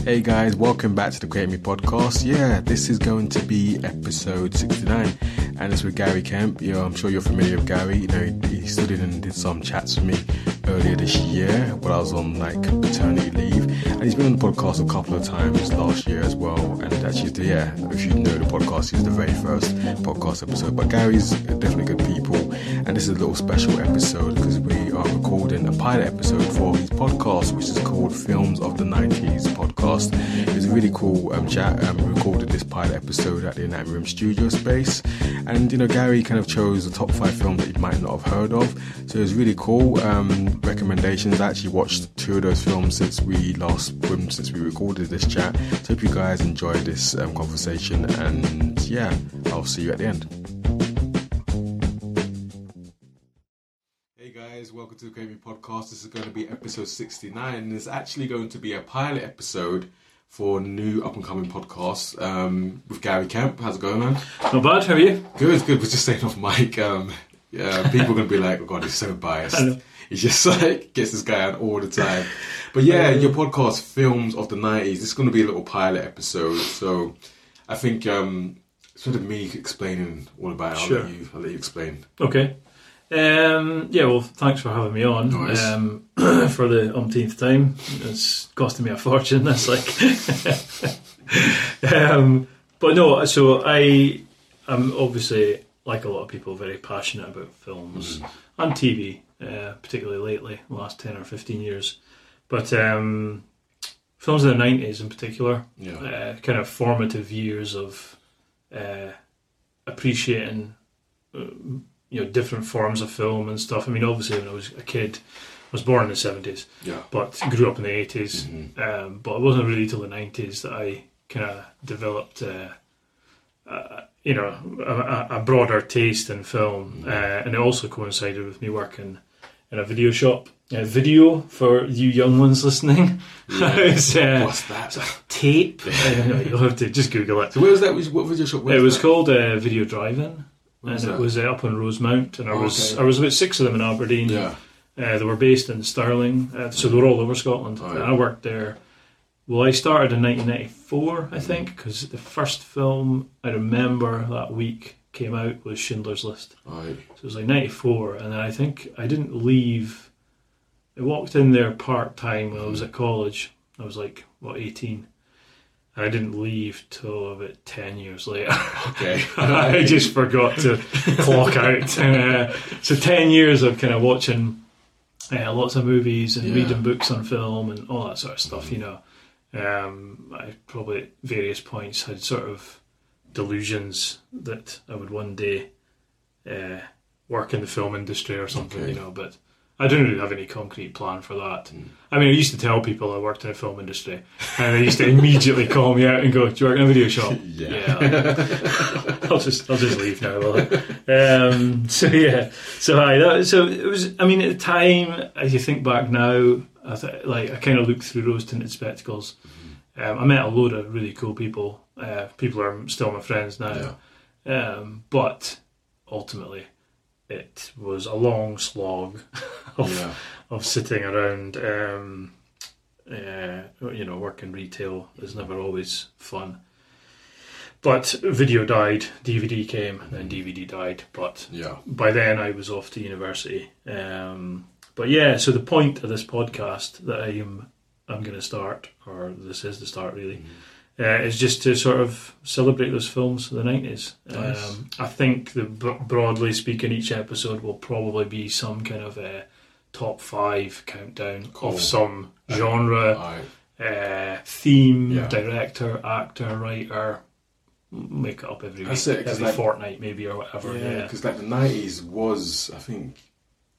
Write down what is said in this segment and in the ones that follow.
Hey guys, welcome back to the Create Me podcast. Yeah, this is going to be episode 69 and it's with Gary Kemp. You know, I'm sure you're familiar with Gary. You know, he, stood in and did some chats with me earlier this year while I was on like paternity leave. And he's been on the podcast a couple of times last year as well. And actually, yeah, if you know the podcast, he's the very first podcast episode. But Gary's definitely good people. And this is a little special episode because we are recording a pilot episode for his podcast, which is called Films of the 90s podcast. It was a really cool um, chat. Um, we recorded this pilot episode at the Night Room studio space. And, you know, Gary kind of chose the top five films that you might not have heard of. So it was really cool. Um, recommendations. I actually watched two of those films since we last, um, since we recorded this chat. So hope you guys enjoyed this um, conversation. And yeah, I'll see you at the end. Guys, welcome to the Gravy Podcast. This is going to be episode 69, and it's actually going to be a pilot episode for new up and coming podcast um, with Gary Kemp. How's it going, man? Not bad, how are you? Good, good. We're just saying off mic. Um, yeah, people are going to be like, oh god, he's so biased. He just like gets this guy on all the time. But yeah, your podcast, Films of the 90s, this is going to be a little pilot episode. So I think um, sort of me explaining all about it. I'll, Sure. let, you, I'll let you explain. Okay. Um, yeah, well, thanks for having me on worries. um, for the umpteenth time. It's costing me a fortune. That's like, um, but no. So I am obviously, like a lot of people, very passionate about films and TV, uh, particularly lately, the last ten or fifteen years. But um, films in the nineties, in particular, Yeah. uh, kind of formative years of uh, appreciating uh, you know different forms of film and stuff. I mean, obviously when I was a kid, I was born in the seventies, Yeah. but grew up in the 80s Mhm. Um, but it wasn't really till the nineties that I kind of developed. Uh, uh, you know, a, a- a broader taste in film, uh, and it also coincided with me working in a video shop. Uh, video for you young ones listening, Yeah. uh, What's that? tape. Uh, you'll have to just Google it. So where was that? What video shop? It was that? called uh, Video Drive-In, and it was uh, up on Rosemount, and I Oh, was okay. I was about six of them in Aberdeen. Yeah. Uh, they were based in Stirling, uh, so they were all over Scotland. Oh, yeah. I worked there. Well, I started in 1994, I think, because the first film I remember that week came out was Schindler's List. Right. So it was like 94, and then I think I didn't leave. I walked in there part time when I was at college. I was like, what, 18? And I didn't leave till about 10 years later. Okay. I just forgot to clock out. Uh, so 10 years of kind of watching uh, lots of movies and Yeah. reading books on film and all that sort of stuff, you know. Um, I probably at various points had sort of delusions that I would one day uh, work in the film industry or something, Okay. you know, but I didn't really have any concrete plan for that. Mm. I mean, I used to tell people I worked in the film industry, and they used to immediately call me out and go, "Do you work in a video shop?" Yeah. I'll just I'll just leave now. Will I? Um, so yeah, so I that, so it was. I mean, at the time, as you think back now, I th- like I kind of looked through rose tinted spectacles. Um, I met a load of really cool people. Uh, people are still my friends now, um, but ultimately, it was a long slog of Yeah. of sitting around. Um, uh, you know, working retail is never always fun. But video died, DVD came, then DVD died. But Yeah. by then I was off to university. Um, but yeah, so the point of this podcast that I am I'm going to start, or this is the start really, uh, is just to sort of celebrate those films of the nineties. Nice. Um, I think the broadly speaking, each episode will probably be some kind of a top five countdown Cool. of some genre, uh, theme, Yeah. director, actor, writer. Make it up every week, every like- fortnight maybe or whatever. Yeah, Yeah, because like the nineties was, I think,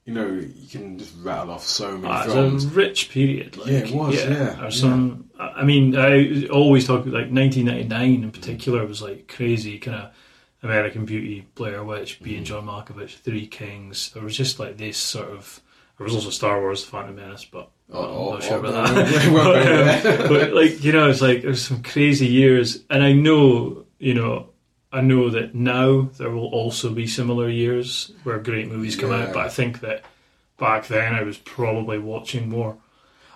you know, you can just rattle off so many Ah, films. it's a rich period. Like, Yeah, it was, yeah, Or some. I mean, I always talk like 1999 in particular was like crazy kind of American Beauty, Blair Witch, Mm-hmm. being John Malkovich, Three Kings. There was just like this sort of. There was also Star Wars: The Phantom Menace, but Oh, I'm not sure oh, about no, that. we but, um, but like you know, it's like there's some crazy years, and I know you know. I know that now there will also be similar years where great movies come Yeah. out, but I think that back then I was probably watching more.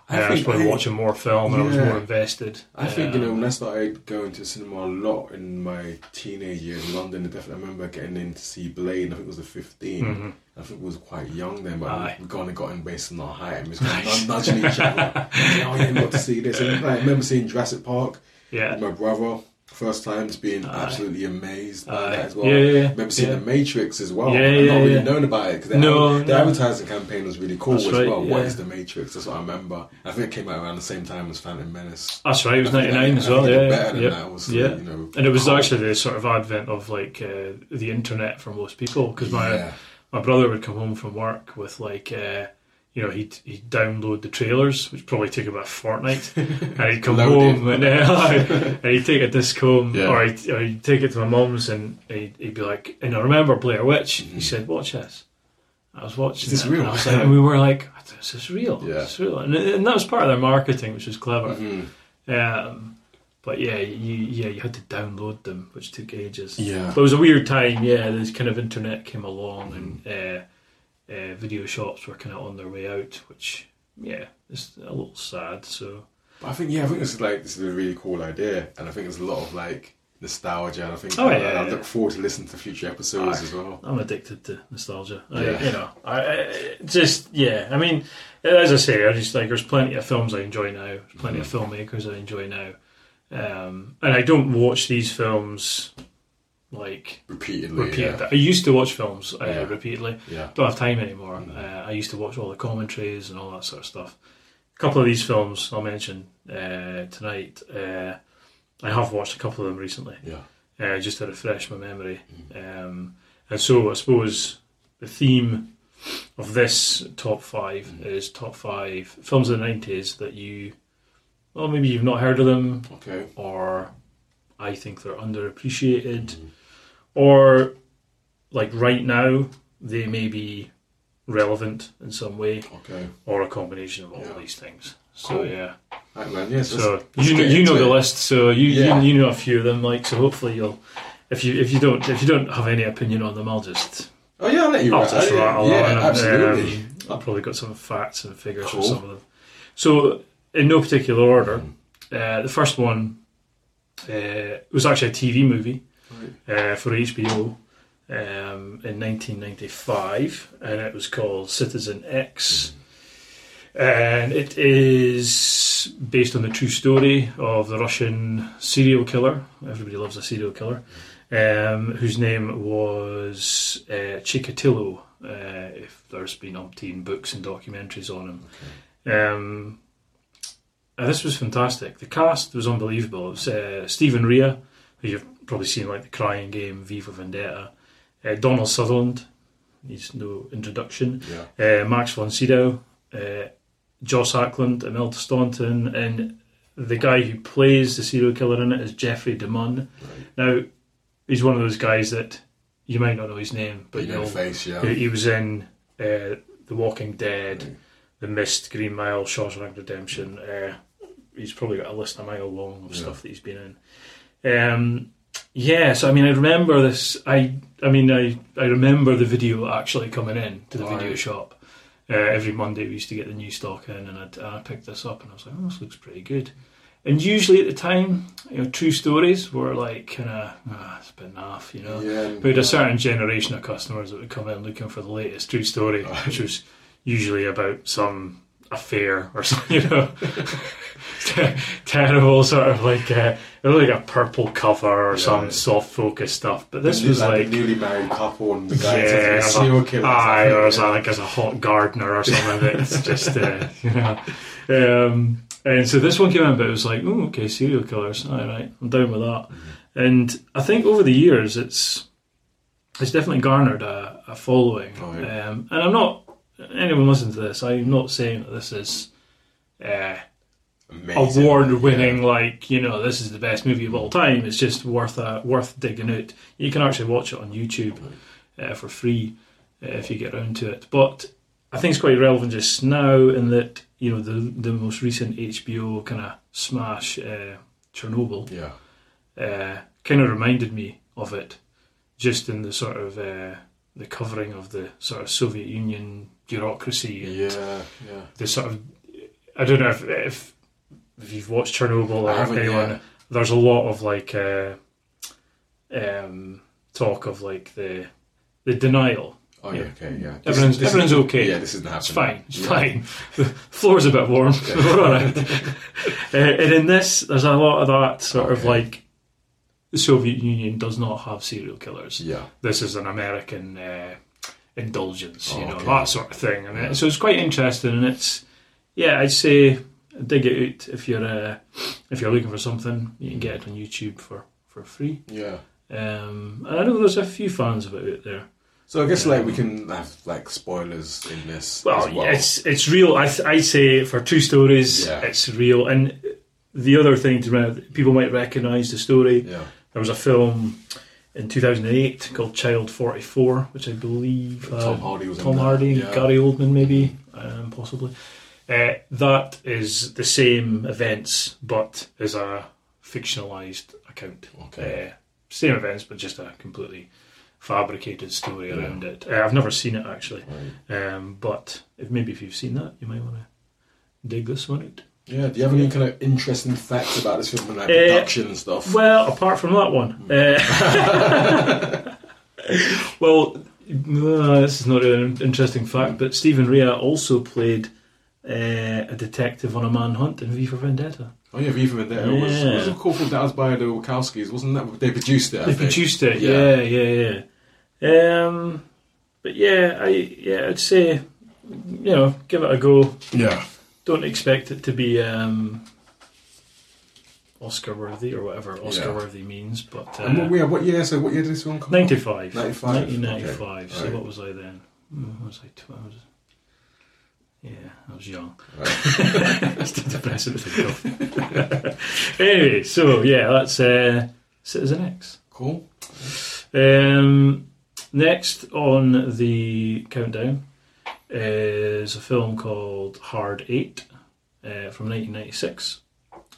I Uh, I was probably I- watching more film and I was more invested. I think you know Um, when I started going to cinema a lot in my teenage years in London. I definitely remember getting in to see Blade. I think it was the 15. mhm. I think it was quite young then, but Aye. we gone and got in based on our height and we was kind of nudging each other. oh yeah, got to see this. And I remember seeing Jurassic Park Yeah. with my brother. First time, just being Aye. absolutely amazed by that as well. Yeah, yeah, remember seeing Yeah. The Matrix as well. Yeah, yeah, not really yeah. known about it because No, the no. advertising campaign was really cool That's as right, well. What is The Matrix? That's what I remember. I think it came out around the same time as Phantom Menace. That's right, it was I 99 that- as well, yeah. better than yeah. that, was, yeah. you know, And it was cool. actually the sort of advent of like uh, the internet for most people because my my brother would come home from work with like uh, you know he'd he'd download the trailers which probably took about a fortnight and he'd come home and, and he'd take a disc home Yeah. or, he'd, or he'd take it to my mum's and he'd, he'd be like and I remember Blair Witch he said watch this I was watching Mm-hmm. Is this real? and, I was like, and we were like this is real Yeah. is this real and, and that was part of their marketing which was clever Mhm. um, but yeah, you yeah you had to download them, which took ages. Yeah. But it was a weird time. Yeah, this kind of internet came along, and uh, uh, video shops were kind of on their way out, which yeah, is a little sad. So But I think yeah, I think this is like this is a really cool idea, and I think there's a lot of like nostalgia. And I think Oh, I, yeah, I yeah. look forward to listening to future episodes Aye. as well. I'm addicted to nostalgia. I, Yeah. you know, I, I just yeah. I mean, as I say, I just like there's plenty of films I enjoy now. There's plenty of filmmakers I enjoy now, um, and I don't watch these films like Repeatedly, repeatedly. I used to watch films uh, Yeah. repeatedly. yeah, yeah. Don't have time anymore. Mm. Uh, I used to watch all the commentaries and all that sort of stuff. A couple of these films I'll mention uh, tonight. Uh, I have watched a couple of them recently, yeah. uh, just to refresh my memory. Um, and so I suppose the theme of this top five is top five films of the nineties that you, well, maybe you've not heard of them, Okay. or I think they're underappreciated, or like right now they may be relevant in some way, Okay. or a combination of all Yeah. these things. So Cool. yeah, Right, man. Yes. so let's- let's you know, you know into the it. list, so you, Yeah. you you know a few of them, like so. Hopefully you'll, if you if you don't if you don't have any opinion on them, I'll just Oh yeah, I'll let you. I'll just rattle yeah, on. absolutely. Um, I've probably got some facts and figures Cool. for some of them. So, in no particular order, uh, the first one uh, was actually a TV movie uh, for HBO um, in 1995, and it was called Citizen X. And it is based on the true story of the Russian serial killer. Everybody loves a serial killer, um, whose name was uh, Chikatilo. Uh, if there's been umpteen books and documentaries on him, um, and this was fantastic. The cast was unbelievable. It was uh, Stephen Rea, who you've probably seen like The Crying Game, V for Vendetta, uh, Donald Sutherland. Needs no introduction Yeah. uh, Max von Sydow, uh, Joss Ackland, Imelda Staunton, and the guy who plays the serial killer in it is Jeffrey DeMunn. Right. Now, he's one of those guys that you might not know his name, but you know face. Yeah. He, he was in uh, The Walking Dead, Right. The Mist, Green Mile, Shawshank Redemption. Uh, he's probably got a list a mile long of Yeah. stuff that he's been in. Um, yeah, so I mean, I remember this. I, I mean, I, I remember the video actually coming in to the video Right. shop. Uh, every Monday we used to get the new stock in, and, I'd, and I picked this up, and I was like, "Oh, this looks pretty good." And usually at the time, you know, true stories were like kind of, ah, it's bit naff, you know. Yeah. We had a certain generation of customers that would come in looking for the latest true story, which was usually about some affair or something, you know. Terrible, sort of like a, it was like a purple cover or Yeah. some soft focus stuff. But this The- was like, like, a newly married couple and the guy yeah, is a serial killer. aye, or as yeah. like as a hot gardener or something. It's just, uh, you know. Um, and so this one came in, but it was like, oh, okay, serial killers. All right, I'm down with that. Mm-hmm. And I think over the years, it's it's definitely garnered a, a following. Oh, yeah. um, and I'm not anyone listening to this. I'm not saying that this is. Uh, Amazing. award-winning, like you know, this is the best movie of all time. It's just worth a, worth digging out. You can actually watch it on YouTube uh, for free uh, if you get around to it. But I think it's quite relevant just now in that you know the the most recent HBO kind of smash, uh, Chernobyl, Yeah. uh, kind of reminded me of it, just in the sort of uh, the covering of the sort of Soviet Union bureaucracy and Yeah. Yeah. the sort of I don't know if if, if you've watched Chernobyl or anyone. yeah. There's a lot of like uh, um, talk of like the the denial. Oh yeah, okay, yeah. Everyone's- everyone's okay. Yeah, this isn't happening. It's fine. It's Yeah. fine. The floor's a bit warm. We're all right. Uh, and in this, there's a lot of that sort of like the Soviet Union does not have serial killers. Yeah, This is an American uh, indulgence, you Oh, know, okay. that sort of thing. And Yeah. so it's quite interesting, and it's yeah, I'd say dig it out if you're uh, if you're looking for something. You can get it on YouTube for for free. yeah. Um, and I know there's a few fans of it out there. So I guess like we can have like spoilers in this Well, well. it's it's real. I I say for two stories, Yeah. it's real. And the other thing to remember, people might recognise the story. yeah, There was a film in 2008 called Child 44, which I believe uh, Tom Hardy was in Tom Hardy, yeah. Gary Oldman, maybe, um, possibly. Uh, that is the same events, but as a fictionalized account. Okay. Uh, same events, but just a completely fabricated story Yeah. around it. Uh, I've never seen it actually, Right. um, but if maybe if you've seen that, you might want to dig this one out. Yeah. Do you have any kind of interesting facts about this film and like Uh, production and stuff? Well, apart from that one, uh, well, uh, this is not an interesting fact, but Stephen Rea also played uh, a detective on a manhunt in V for Vendetta. oh yeah, V for Vendetta was Yeah. was it called that was by the Wachowskis, wasn't that? They produced it. I They think. produced it, Yeah. yeah, yeah, yeah. Um, but yeah, I yeah, I'd say you know, give it a go. Yeah. Don't expect it to be um, Oscar worthy or whatever Oscar Yeah. worthy means, but uh, And what, yeah, what year? So what year did this one come? out? 95. 95, 1995. okay, So right. what was I then? Hmm, What was I? 12? Yeah, I was young. Too depressing to think of. anyway, so yeah, that's uh, Citizen X. Cool. Um, next on the countdown is a film called Hard Eight uh, from 1996.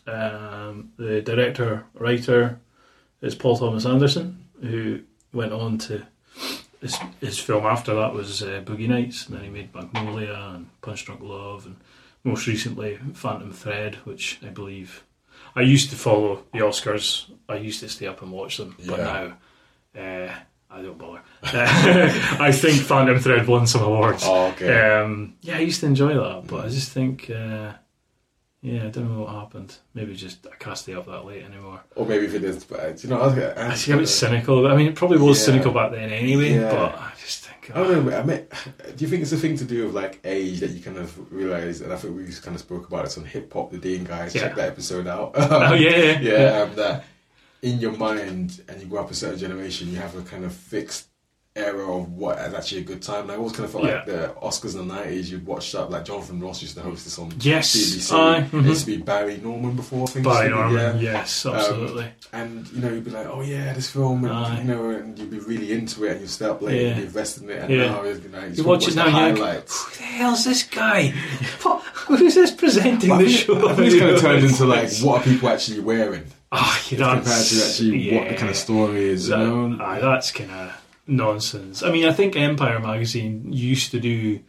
Um, the director, writer is Paul Thomas Anderson, who went on to his, his film after that was uh, Boogie Nights, and then he made Magnolia and Punch Drunk Love, and most recently Phantom Thread, which I believe I used to follow the Oscars. I used to stay up and watch them, but Yeah. now uh, I don't bother. I think Phantom Thread won some awards. Oh, okay. Um, yeah, I used to enjoy that, but I just think, uh, yeah, I don't know what happened. Maybe just I can't stay up that late anymore. or maybe if it is, but you know, I, was, I see how it's cynical. I mean, it probably was Yeah. cynical back then anyway, Yeah. but I just think. I don't know. I mean, do you think it's a thing to do with like age that you kind of realize? And I think we just kind of spoke about this on Hip Hop, the Dean guys. Yeah. Check that episode out. oh yeah, yeah, yeah, um, that in your mind, and you grow up a certain generation, you have a kind of fixed era of what is actually a good time. And I always kind of felt like the Oscars in the nineties, you'd watch that. Like Jonathan Ross used to host this on Yes, BBC. aye, It used to be Barry Norman before. I think. Barry used to be, Norman, yeah. yes, absolutely. And you know, you'd be like, "Oh yeah, this film," and Aye. you know, and you'd be really into it, and you'd stay up late Yeah. and invest in it. And Yeah. now it's like, you watch it now, the you're like, highlights. who the hell's this guy? Who's this presenting the show? I think it's kind of turned into like, what are people actually wearing Ah, yeah, compared to actually what the kind of story is, you That- know? aye, that's kind of nonsense. I mean, I think Empire magazine used to do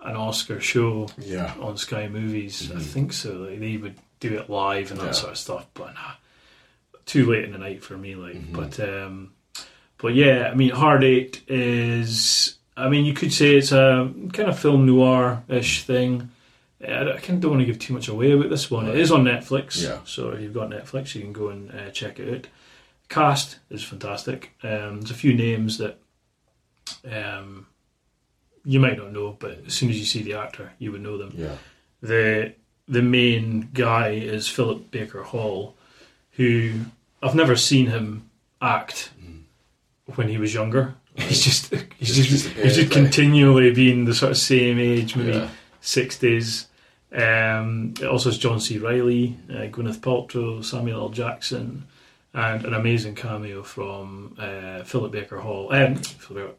an Oscar show Yeah. on Sky Movies. I Mhm. think so. Like they would do it live and that Yeah. sort of stuff. But nah, too late in the night for me. Like, Mhm. but um, but yeah, I mean, Hard Eight is. I mean, you could say it's a kind of film noir ish thing. Uh, I kind of don't want to give too much away about this one. It is on Netflix, Yeah. so if you've got Netflix, you can go and uh, check it out. Cast is fantastic. Um, there's a few names that um, you might not know, but as soon as you see the actor, you would know them Yeah. the the main guy is Philip Baker Hall, who I've never seen him act when he was younger. He's just he's Just just, he's just continually being the sort of same age, maybe Yeah. sixties. Um, it also has John C. Reilly, uh, Gwyneth Paltrow, Samuel L. Jackson, and an amazing cameo from uh, Philip Baker Hall and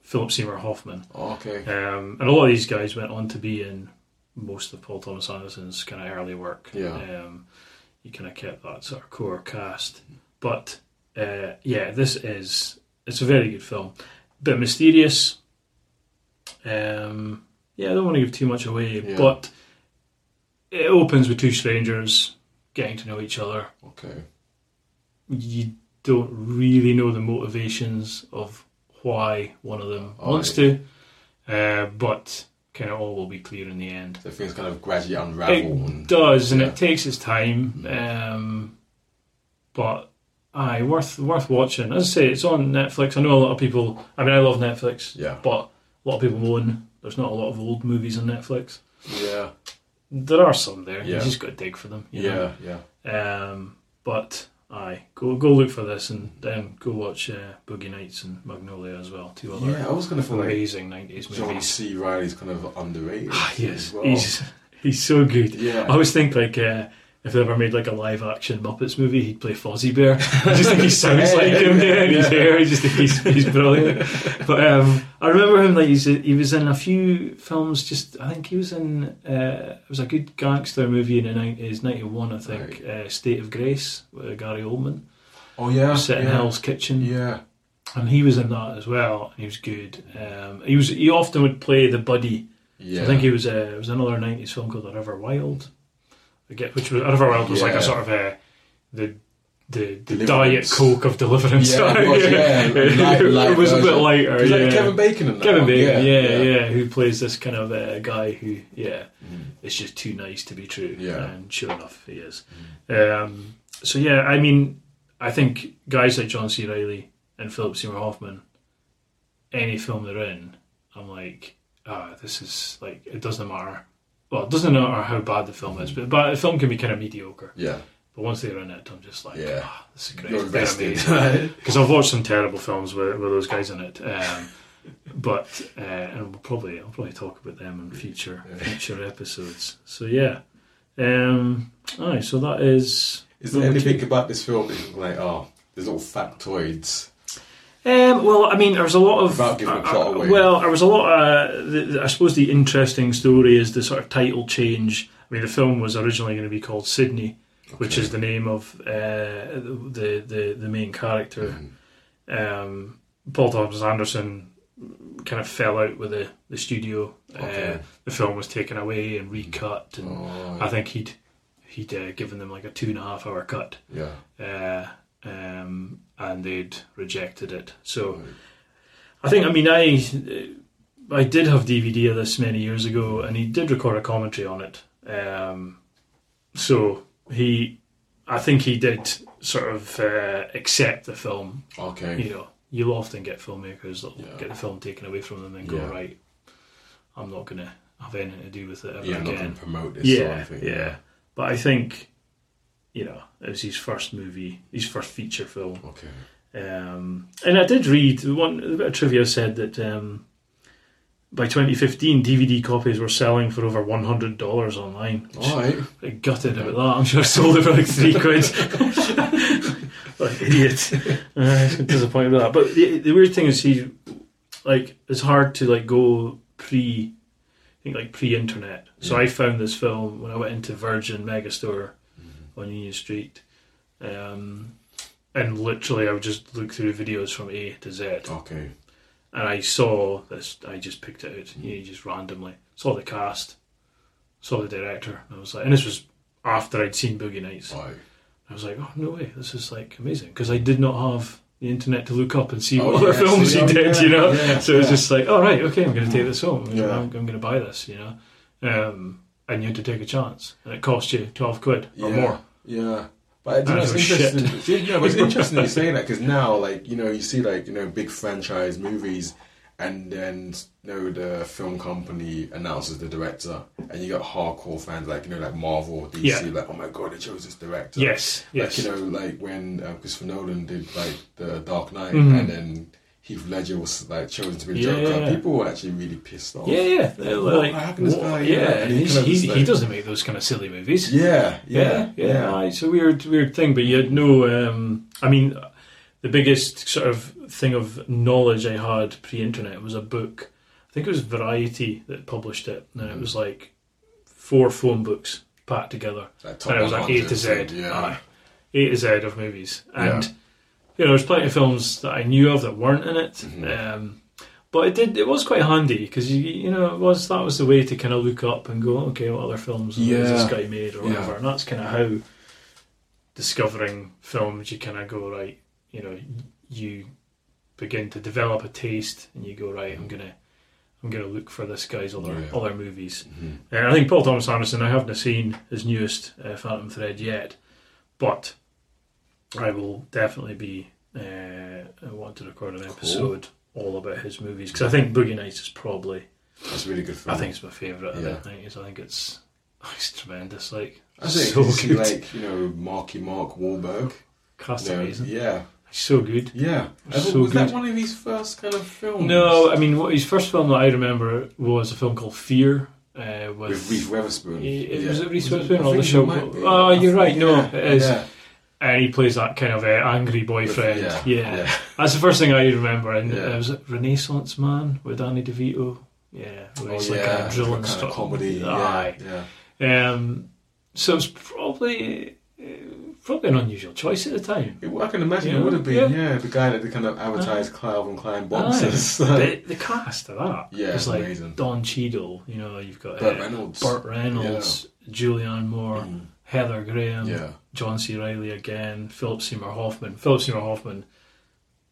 Philip Seymour Hoffman. Oh, okay. Um, and a lot of these guys went on to be in most of Paul Thomas Anderson's kind of early work. Yeah. Um, you kind of kept that sort of core cast. But uh, yeah, this is it's a very good film. bit mysterious. Um, yeah, I don't want to give too much away, Yeah. but it opens with two strangers getting to know each other. Okay. You don't really know the motivations of why one of them Oh, wants to, uh, but kind of all will be clear in the end. So things kind of gradually unravel. It and, does, and yeah. it takes its time. Um, but aye, worth worth watching. As I say, it's on Netflix. I know a lot of people. I mean, I love Netflix, yeah. but a lot of people moan there's not a lot of old movies on Netflix. Yeah. There are some there. Yeah. You just got to dig for them. Yeah. know. Yeah. Um, but aye, go go look for this, and then go watch uh, Boogie Nights and Magnolia as well. Two other Yeah. I was gonna feel like amazing nineties John movies. C. Reilly's kind of underrated. Ah, yes, well. he's he's so good. Yeah. I always think like uh, if they ever made like a live action Muppets movie, he'd play Fozzie Bear. I just think he sounds like him. Yeah, and his hair. I just think he's he's brilliant. But um, I remember him like he's, he was in a few films. Just I think he was in uh, it was a good gangster movie in the nineties, ninety one. I think uh, State of Grace with Gary Oldman, Oh yeah. set in yeah. Hell's Kitchen, Yeah. and he was in that as well. And he was good. Um, he was he often would play the buddy. Yeah. So I think he was uh, it was another nineties film called The River Wild. Get which was River Wild was like a sort of a the the, the diet coke of deliverance. Yeah, it was, yeah. it, Light- light was a bit lighter. Yeah. Kevin Bacon in that Kevin? Bacon, yeah, yeah, yeah. who plays this kind of uh, guy who, yeah, Mm. it's just too nice to be true. Yeah. And sure enough, he is. Um, so, yeah, I mean, I think guys like John C. Reilly and Philip Seymour Hoffman, any film they're in, I'm like, ah, this is like, it doesn't matter. Well, it doesn't matter how bad the film is, but, but the film can be kind of mediocre. Yeah. But once they're in it, I'm just like, Yeah. ah, this is great. They're amazing because I've watched some terrible films with, with those guys in it. Um, but uh, and we'll probably I'll probably talk about them in future Yeah. future episodes. So yeah, um, aye. So that is. Is there anything two. about this film that like, oh, there's little factoids? Um, well, I mean, there's a lot of. Giving the plot uh, away. Well, there was a lot. Uh, the, the- I suppose the interesting story is the sort of title change. I mean, the film was originally going to be called Sydney, which is the name of uh, the, the the main character. Mhm. um, Paul Thomas Anderson kind of fell out with the, the studio. Okay. Uh, the film was taken away and recut, and Oh, I think he'd he'd uh, given them like a two and a half hour cut, yeah. uh, um, and they'd rejected it. So I think I mean I I did have DVD of this many years ago, and he did record a commentary on it. Um, so he, I think he did sort of uh, accept the film Okay. you know, you'll often get filmmakers that Yeah. get the film taken away from them and go, Yeah. right, I'm not going to have anything to do with it ever Yeah, I'm not going again. to promote this sort Yeah, of thing. yeah. But I think, you know, it was his first movie, his first feature film. Okay. Um, and I did read, one a bit of trivia said that um, by 2015, DVD copies were selling for over $100 online. All right. Gutted about that. I'm sure I sold it for like three quid. like idiot. Uh, disappointed with that. But the, the weird thing is, he like it's hard to like go pre, I think like pre-internet. So Yeah. I found this film when I went into Virgin Megastore on Union Street, um, and literally I would just look through videos from A to Z Okay. and I saw this. I just picked it out, you know, just randomly. Saw the cast, saw the director, and I was like, and this was after I'd seen Boogie Nights. Right. I was like, oh no way, this is like amazing because I did not have the internet to look up and see Oh, what other yeah, films see, he oh, did, yeah, you know. yeah, so it was just like, all right, okay, I'm going to take this home. Yeah. I'm, I'm going to buy this, you know. Um, and you had to take a chance, and it cost you twelve quid or more. Yeah. But you know, it's shit. interesting. You know, it's interesting you say that because now, like, you know, you see like you know big franchise movies, and then you know the film company announces the director, and you got hardcore fans like you know like Marvel, or DC, Yeah. like oh my god, they chose this director. Yes, yes. Like you know, like when uh, Christopher Nolan did like the Dark Knight, Mhm. and then Heath Ledger was like chosen to be the Yeah. Joker. People were actually really pissed off. yeah, yeah. They're What- like, how can this guy- yeah, yeah, and he kind of he's- just he doesn't make those kind of silly movies. Yeah, yeah, yeah, yeah. aye, It's a weird, weird thing, but you had no. Um, I mean, the biggest sort of thing of knowledge I had pre-internet was a book. I think it was Variety that published it, and it was like four phone books packed together, Like top and it was like A 100, to Z, Yeah. aye, A to Z of movies, and Yeah. You know, there's plenty of films that I knew of that weren't in it. Mhm. Um, But it did. It was quite handy because you, you know, it was that was the way to kind of look up and go, okay, what other films has Yeah. this guy made or Yeah. whatever, and that's kind of how discovering films. You kind of go right, you know, you begin to develop a taste, and you go right. I'm gonna, I'm gonna look for this guy's other Yeah. other movies. Mhm. And I think Paul Thomas Anderson. I haven't seen his newest uh, Phantom Thread yet, but I will definitely be uh, want to record an episode all about his movies because I think Boogie Nights is probably That's a really good film. I think it's my favourite of Yeah. the nineties. I think it's it's tremendous. Like I think so see good, like you know Marky Mark Wahlberg. cast you know, amazing. yeah, so good. yeah. So was that one of his first kind of films? No, I mean what his first film that I remember was a film called Fear. Uh, with, with Reese Witherspoon. It- yeah. was it Reese Witherspoon or the show? Oh, I you're think- right. No, it is. yeah. And he plays that kind of uh, angry boyfriend. Yeah, Yeah. yeah. that's the first thing I remember. And Yeah. uh, was it Renaissance Man with Danny DeVito? Yeah, where Oh he's yeah, like a drill kind of comedy. Aye. Yeah, yeah. Um, so it was probably uh, probably an unusual choice at the time. It, I can imagine Yeah, it would have been. yeah. The guy that kind of advertised Calvin Klein boxes. The, the cast of that Yeah, it's like amazing. Don Cheadle. You know, you've got Burt uh, Reynolds. Burt Reynolds, Julianne Moore, Mm. Heather Graham. Yeah, John C. Reilly again, Philip Seymour Hoffman. Philip Seymour Hoffman,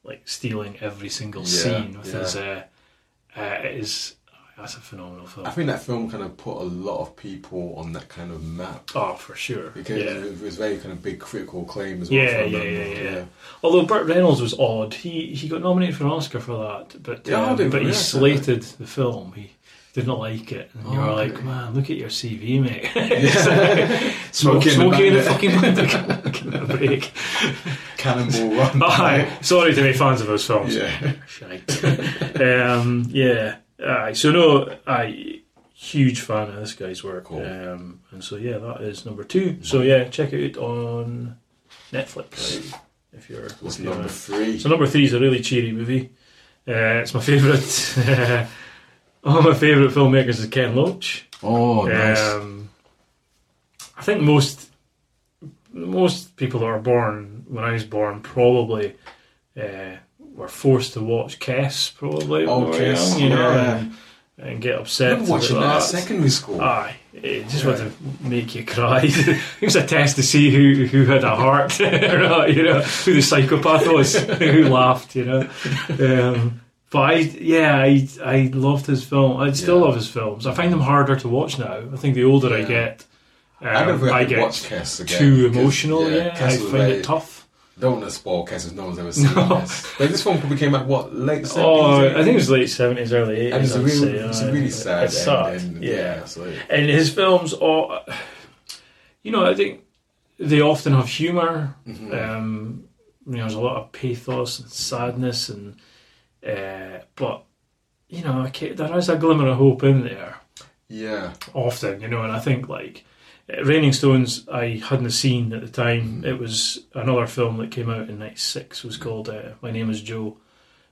like stealing every single Yeah, scene with yeah. his. Uh, uh, it is that's a phenomenal film. I think that film kind of put a lot of people on that kind of map oh, for sure. because yeah. it was very kind of big critical acclaim as well. Yeah, I yeah, yeah, yeah. Although Burt Reynolds was odd, he he got nominated for an Oscar for that, but Yeah, um, but he slated the film. He did not like it, and you Oh, were okay. like, "Man, look at your CV, mate." Yeah. Smoking smoking in the fucking window. Give it a break. Cannonball Run. Aye, sorry to any fans of those films. Yeah. Shite. um, yeah. Aye. So no, I huge fan of this guy's work. Cool. Um, and so yeah, that is number two. So yeah, check it out on Netflix if you're. What's if you're- number three? So number three is a really cheery movie. Uh, it's my favourite. One of my favourite filmmakers is Ken Loach. Oh, nice. Um, I think most most people that were born when I was born probably uh, were forced to watch Kes probably Oh, Kiss, young, you know, yeah. and, and get I upset. remember watching that about at secondary school. Aye, it just Yeah. wanted to make you cry. it was a test to see who, who had a heart, you know, who the psychopath was, who laughed, you know. Um, but I, yeah, I, I loved his film. I still Yeah. love his films. I find them harder to watch now. I think the older I get, um, I never I get watch Kes again. too emotional. Yeah, I find very- it tough. Don't want to spoil Kes if no one's ever seen No. Kes. But this one probably came out, what, late 70s? Oh, I 80s? think it was late seventies, early eighties. And it's a, real, it's a really sad It's sad, yeah. so and his films all you know i think they often have humor Mhm. um you know there's a lot of pathos and sadness and uh but you know there is a glimmer of hope in there yeah. often you know and i think like uh, Raining Stones, I hadn't seen at the time. It was another film that came out in '96. Was called uh, "My Name Is Joe"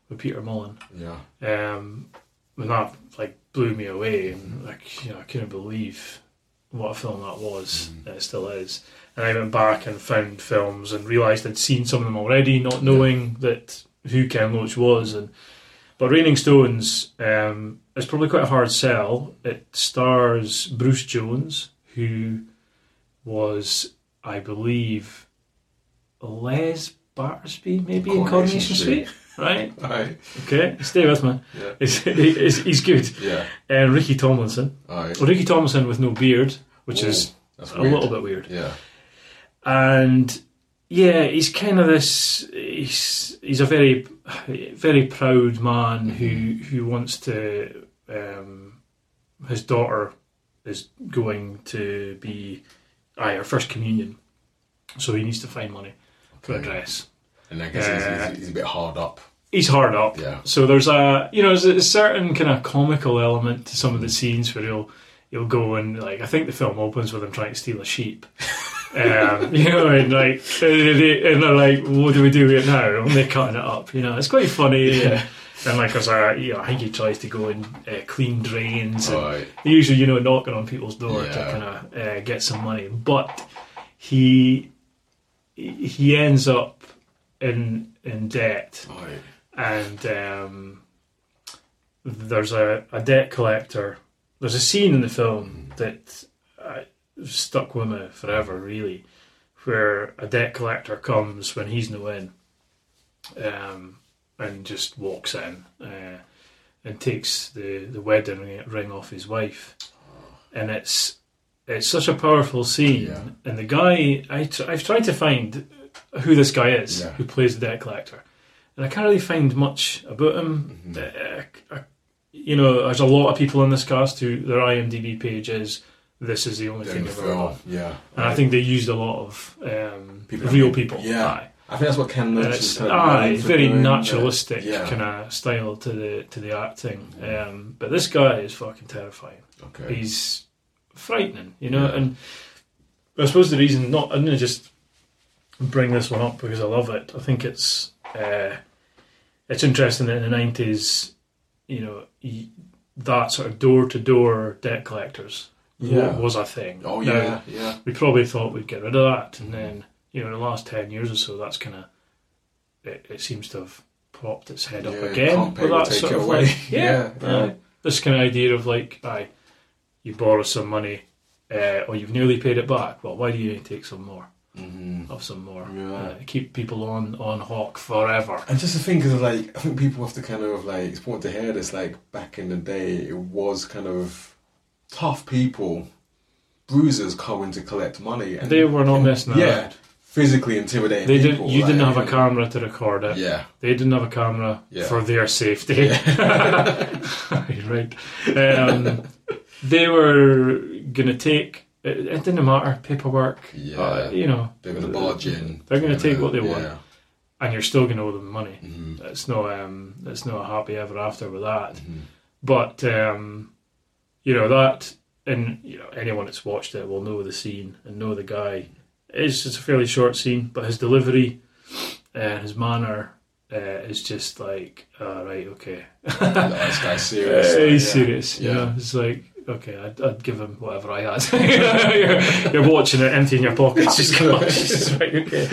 with Peter Mullan Yeah. um, and that like blew me away, and like you know, I couldn't believe what a film that was. Mm. It still is. And I went back and found films and realised I'd seen some of them already, not knowing that who Ken Loach was. And but Raining Stones um, is probably quite a hard sell. It stars Bruce Jones, who was, I believe, Les Battersby, maybe in Coronation Street. Street, right? Alright. Okay, stay with me. Yeah. He's, he's, he's good. Yeah. And Ricky Tomlinson. Alright. Well, Ricky Tomlinson with no beard, which is a weird. little bit weird. Yeah. And yeah, he's kind of this. He's he's a very very proud man who who wants to. Um, his daughter is going to be, aye, her first communion, so he needs to find money for a dress. And I guess Uh, he's, he's, he's a bit hard up. He's hard up. Yeah. So there's a you know there's a certain kind of comical element to some of the scenes where he'll he'll go and like I think the film opens with him trying to steal a sheep. um, you know, and like and they- and they're like, what do we do here now? And they're cutting it up. You know, it's quite funny. And, and like there's a you know, I think he tries to go and uh, clean drains. And Alright. usually, you know, knocking on people's door to kind of uh, get some money. But he he ends up in in debt Alright. and um, there's a, a debt collector. There's a scene in the film that uh, stuck with me forever, really, where a debt collector comes when he's no in, um, and just walks in uh, and takes the, the wedding ring- off his wife, and it's it's such a powerful scene. Yeah. And the guy, I tr- I've tried to find who this guy is Yeah. who plays the debt collector, and I can't really find much about him. Mm-hmm. Uh, uh, you know, there's a lot of people in this cast who their IMDb page is this is the only In thing the they've ever done. yeah. And I think they used a lot of um, People- real people. Yeah. Aye. I think that's what Ken And Loach it's is kind of aye, very doing, naturalistic yeah. kind of style to the to the acting. Um, but this guy is fucking terrifying. Okay. He's frightening, you know. Yeah. And I suppose the reason not I'm gonna just bring this one up because I love it. I think it's uh, it's interesting that in the nineties, you know, that sort of door to door debt collectors wa- Yeah. was a thing. Oh Now, yeah, yeah. we probably thought we'd get rid of that, and then you know, in the last ten years or so, that's kind of it, it seems to have popped its head up again with that sort of away. like, yeah, Yeah, yeah. this kind of idea of like, aye, you borrow some money, uh, or you've nearly paid it back. Well, why do you take some more? Mm-hmm. Of some more, Yeah. uh, keep people on on hawk forever. And just to think of like, I think people have to kind of like, it's important to hear this. Like back in the day, it was kind of tough people, bruisers coming to collect money, and They were not messing yeah, physically intimidating. They people, You didn't have a camera to record it. Yeah, They didn't have a camera Yeah. for their safety. right. Um, they were to take. It, it didn't matter paperwork. Yeah. uh, you know, they're gonna barge in. They're gonna take what they want. and you're still going to owe them money. Mhm. It's no. Um, it's no happy ever after with that. Mhm. But um, you know that, and you know anyone that's watched it will know the scene and know the guy. It's it's a fairly short scene, but his delivery and his manner uh, is just like, uh, right, okay, No, this guy's serious. Uh, he's yeah. serious. You Yeah. know, it's like. Okay, I'd, I'd give him whatever I had. you're, you're watching it, emptying your pockets. Just go, Jesus, right, okay.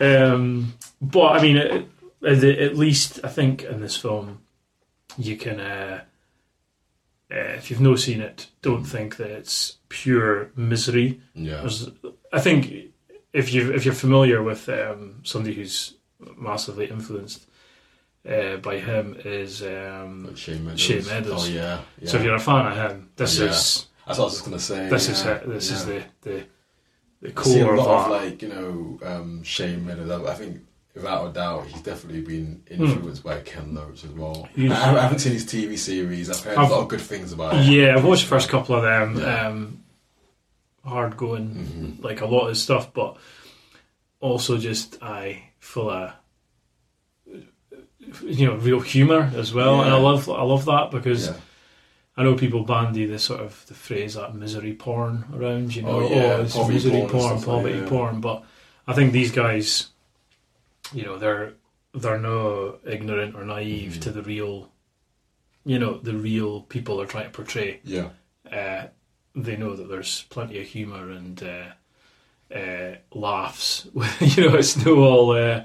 Um, but I mean, it, at at least I think in this film, you can, uh, uh, if you've no seen it, don't think that it's pure misery. Yeah. There's, I think if you if you're familiar with um, somebody who's massively influenced uh, by him is um, Like Shane Meadows. Shane Meadows. Oh yeah. yeah. so if you're a fan of him, this Yeah. is That's what I was just gonna say. this yeah, is it. This is the the the I see a core of lot of like you know um, Shane Meadows. I think without a doubt he's definitely been influenced by Ken Loach as well. Hmm. I, I haven't seen his TV series. I've heard I've- a lot of good things about it. Yeah, I've watched the first couple of them. Yeah. Um, hard going, Mhm. like a lot of stuff, but also just I full of you know real humor as well, and I love I love that because Yeah. I know people bandy the sort of the phrase that misery porn around, you know, Oh, yeah, oh, it's poverty misery porn porn, stuff like poverty porn. But I think these guys, you know, they're they're no ignorant or naive Mhm. to the real, you know, the real people they're trying to portray. Yeah. Uh, they know that there's plenty of humour and uh, uh, laughs. you know, it's no all. Uh,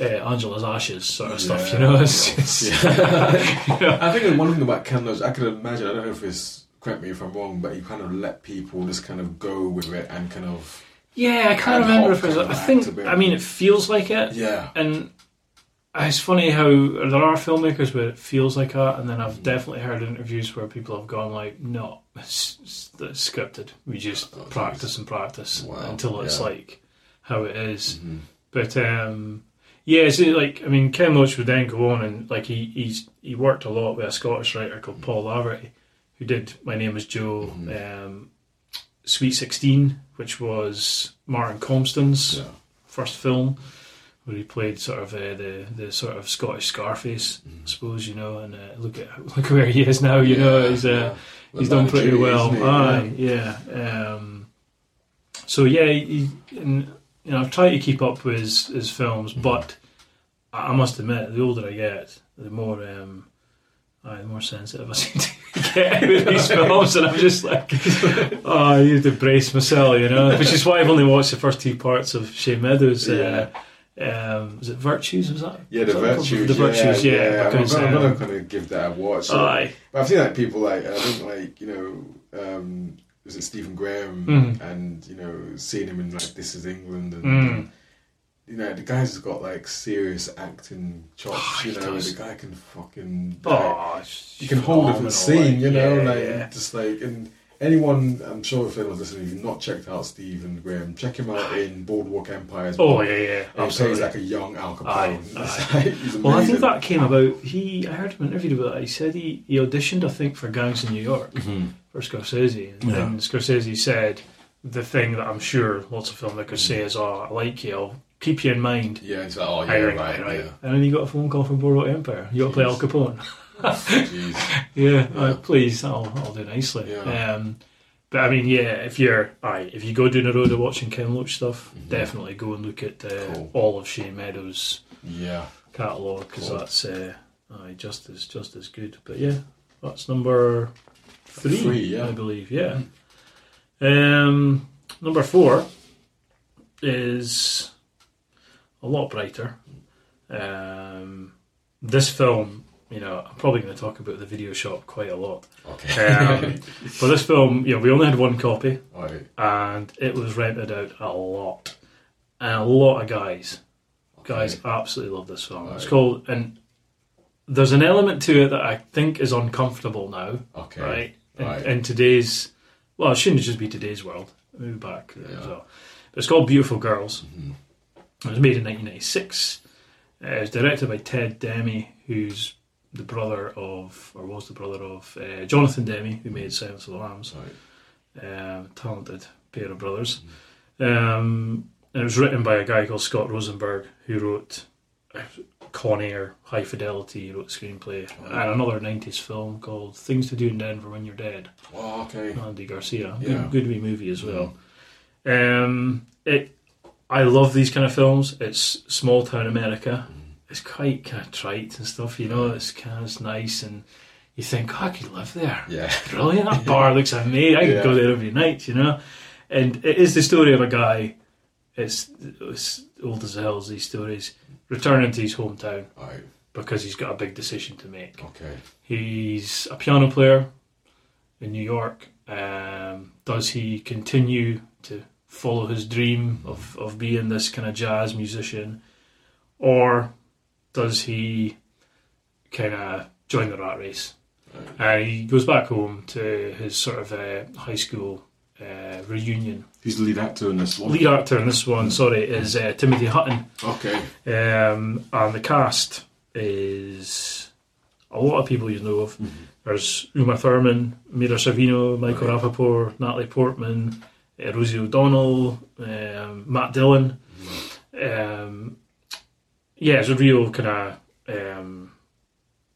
uh, Angela's ashes sort of stuff, you know. It's, Yeah. you know, I think one thing about Ken Loach, I could imagine. I don't know if it's correct me if I'm wrong, but he kind of let people just kind of go with it and kind of Yeah, I can't remember if it was. I think. I mean, it feels like it, yeah. and it's funny how there are filmmakers where it feels like that, and then I've Mm. definitely heard interviews where people have gone like, "No, it's, it's, it's scripted. We just Oh, practice and practice Wow, until it's yeah. like how it is." Mhm. But um, yeah, so like I mean, Ken Loach would then go on and like he he's he worked a lot with a Scottish writer called Paul Laverty, who did My Name Is Joe, Mhm. um, Sweet Sixteen, which was Martin Compston's Yeah. first film, where he played sort of uh, the the sort of Scottish Scarface, I suppose you know. And uh, look at look where he is now, you know. He's uh, yeah. he's done pretty well. Aye, yeah. Um, so yeah, he, and, you know, I've tried to keep up with his, his films, Mm-hmm. but I I must admit, the older I get, the more um, aye, the more sensitive I seem to get with these films, and I'm just like, oh, I need to brace myself, you know. Which is why I've only watched the first two parts of Shane Meadows. Uh, Um, was it Virtues? Was that? Yeah, the that virtues. The Virtues, yeah. yeah. because, I'm, I'm um, gonna give that a watch. So- aye. But I've seen like people like I think like you know um, was it Stephen Graham Mm. and you know seeing him in like This Is England and Mm. You know the guy's got like serious acting chops. Oh, you know the guy can fucking Oh, it's you can hold a phenomenal, scene. You know yeah, like yeah. just like and. Anyone, I'm sure if anyone's listening, who's not checked out Stephen Graham, check him out in Boardwalk Empire. as Oh yeah, yeah, And absolutely. like a young Al Capone. Aye, aye. he's Well, I think that came about. He, I heard him interviewed about that. He said he, he auditioned, I think, for Gangs in New York Mhm. for Scorsese, and, Yeah. and Scorsese said the thing that I'm sure lots of filmmakers say is, "Oh, I like you. I'll keep you in mind." Yeah, it's like, oh, yeah, right, right, yeah. And then you got a phone call from Boardwalk Empire. You got to play Al Capone. Jeez. Yeah, Yeah. Uh, please, I'll, I'll do nicely. Yeah. Um, but I mean, yeah, if you're, aye, if you go down the road of watching Ken Loach stuff, Mhm. definitely go and look at uh, Cool. all of Shane Meadows' Yeah. catalogue because Cool. that's uh, aye, just as just as good. But yeah, that's number three, Three, yeah. I believe. Yeah. Um, number four is a lot brighter. Um, this film, you know, I'm probably going to talk about the video shop quite a lot. Okay. Um, but this film, you know, we only had one copy Alright. and it was rented out a lot. And a lot of guys, Okay. guys absolutely love this film. It's called, and there's an element to it that I think is uncomfortable now, Okay. right? In, Right. in today's, well, it shouldn't just be today's world. Move back as Yeah. well. But it's called Beautiful Girls. Mhm. It was made in 1996. Uh, it was directed by Ted Demme, who's the brother of, or was the brother of, uh, Jonathan Demme, who made Silence of the Lambs. Right. Um, talented pair of brothers. Um, and it was written by a guy called Scott Rosenberg, who wrote uh, Con Air, High Fidelity, he wrote the screenplay, and another 90s film called Things to Do in Denver When You're Dead. Oh, okay. Andy Garcia. Yeah. Good, good wee movie as well. Um, it, I love these kind of films. It's small town America. It's quite kind of trite and stuff, you know. It's kind of it's nice, and you think, oh, I could live there. Yeah. Brilliant! That bar looks amazing. I could Yeah. go there every night, you know. And it is the story of a guy. It's, it's old as the hills. These stories returning to his hometown Alright. because he's got a big decision to make. Okay. He's a piano player in New York. Um, does he continue to follow his dream of, of being this kind of jazz musician? Or does he kind of join the rat race? And he goes back home to his sort of uh, high school uh, reunion. He's the lead actor in this one? Lead actor in this one, sorry, is uh, Timothy Hutton. Okay. Um, and the cast is a lot of people you know of. There's Uma Thurman, Mira Sorvino, Michael Right. Rapaport, Natalie Portman, uh, Rosie O'Donnell, um, Matt Dillon. Um, yeah, it's a real kind of um,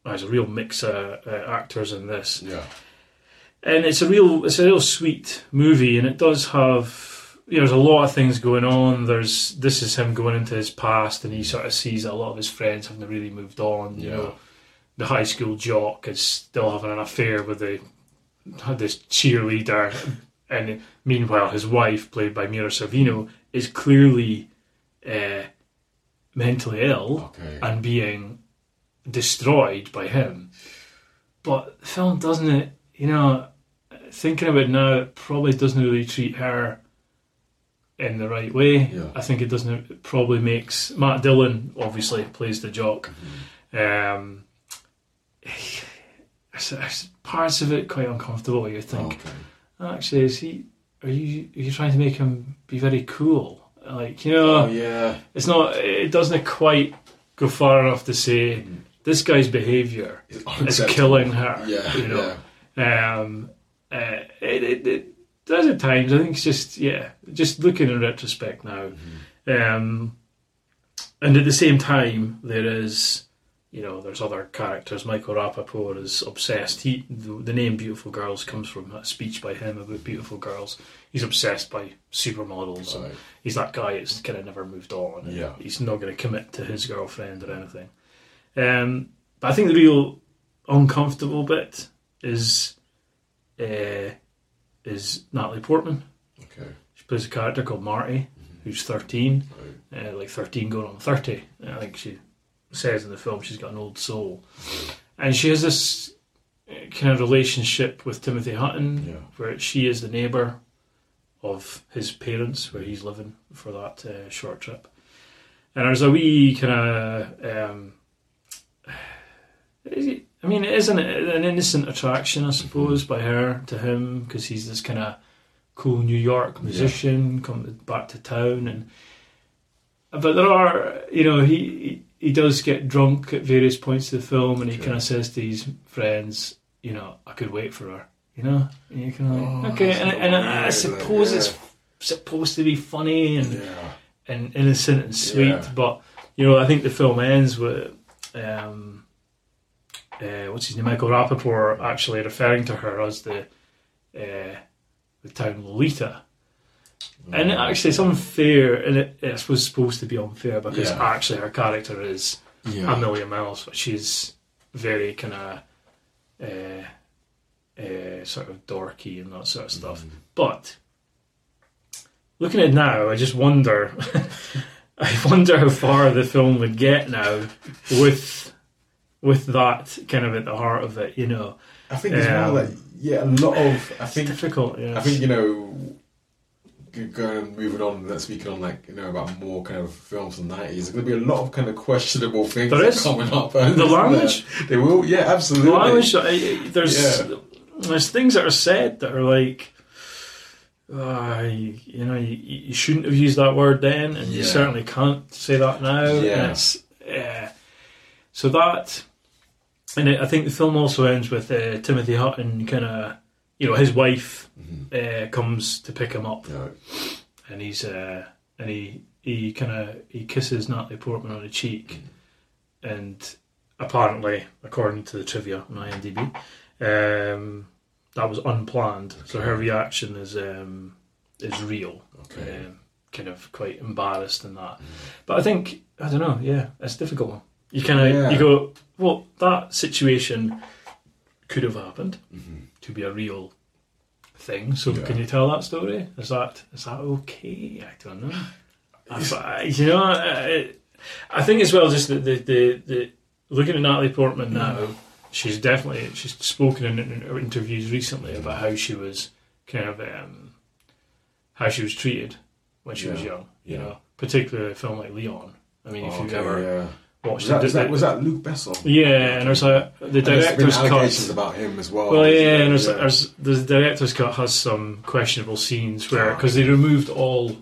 there's a real mix of uh, actors in this Yeah. and it's a real it's a real sweet movie and it does have you know there's a lot of things going on there's this is him going into his past and he sort of sees that a lot of his friends haven't really moved on you Yeah. know the high school jock is still having an affair with the this cheerleader and meanwhile his wife played by Mira Sorvino is clearly uh, mentally ill Okay. and being destroyed by him. But the film doesn't it, you know, thinking about it now, it probably doesn't really treat her in the right way. Yeah. I think it doesn't, it probably makes, Matt Dillon obviously plays the jock. Um, it's- it's parts of it quite uncomfortable. You think, Okay. Actually, is he, are you, are you trying to make him be very cool? Like, you know, Oh, yeah. it's not. It doesn't quite go far enough to say this guy's behaviour is killing her. Yeah. you know. Yeah. Um, uh, it, it, it does at times. I think it's just yeah, just looking in retrospect now. Um, and at the same time, there is. You know, there's other characters. Michael Rapaport is obsessed. He, the, the name "Beautiful Girls" comes from a speech by him about beautiful girls. He's obsessed by supermodels. and he's that guy that's kind of never moved on. Yeah. He's not going to commit to his girlfriend or anything. Um, but I think the real uncomfortable bit is uh, is Natalie Portman. Okay. She plays a character called Marty, who's 13, uh, like 13 going on 30. I think she says in the film she's got an old soul. And she has this uh, kind of relationship with Timothy Hutton Yeah. where she is the neighbour of his parents where he's living for that uh, short trip. And there's a wee kind of. Um, I mean, it is an, an innocent attraction, I suppose, by her to him because he's this kind of cool New York musician coming back to town, and but there are, you know, he he, does get drunk at various points of the film, and he Sure. kind of says to his friends, you know, I could wait for her, you know, and you kind of like, Oh, okay, and, and I, I suppose yeah. it's supposed to be funny and Yeah. and innocent and sweet. Yeah. But you know, I think the film ends with um, uh, what's his name, Michael Rapaport, actually referring to her as the uh, the town Lolita. And it actually, it's unfair, and it, it was supposed to be unfair because Yeah. actually her character is Yeah. a million miles, but she's very kind of uh, uh, sort of dorky and that sort of stuff. Mm. But looking at it now, I just wonder. I wonder how far the film would get now with with that kind of at the heart of it. You know, I think it's Um, more like yeah, a lot of. I it's think difficult. Yeah. I think you know, going and moving on. Let's speak on like you know about more kind of films from the nineties. There's going to be a lot of kind of questionable things There is. coming up. the isn't there? language, They will. Yeah, absolutely. the language. I- I- There's Yeah. there's things that are said that are like. Uh, you, you know, you, you shouldn't have used that word then, and you certainly can't say that now. and Yeah. it's, uh, so that, and I think the film also ends with uh, Timothy Hutton kind of, you know, his wife Mhm. uh, comes to pick him up, Yeah. and he's uh, and he he kind of he kisses Natalie Portman on the cheek, and apparently, according to the trivia on IMDb, um, that was unplanned. So her reaction is um, is real, Okay. um, kind of quite embarrassed in that. But I think I don't know. Yeah, it's a difficult one. You kind of Yeah. you go, well, that situation could have happened Mhm. To be a real thing. So Yeah. can you tell that story? Is that is that okay? I don't know. I, you know, I, I think as well. Just the the, the, the looking at Natalie Portman now, she's definitely she's spoken in, in interviews recently about how she was kind of um, how she was treated when she was young. You Yeah. know, particularly a film like Leon. I mean, if you've Okay, ever yeah. Watched Was that, it, was, the- that, was that Luc Besson? yeah, and there's a the And there's been director's allegations cut. about him as well. Well, yeah, and there's, Yeah. there's the director's cut has some questionable scenes where because they removed all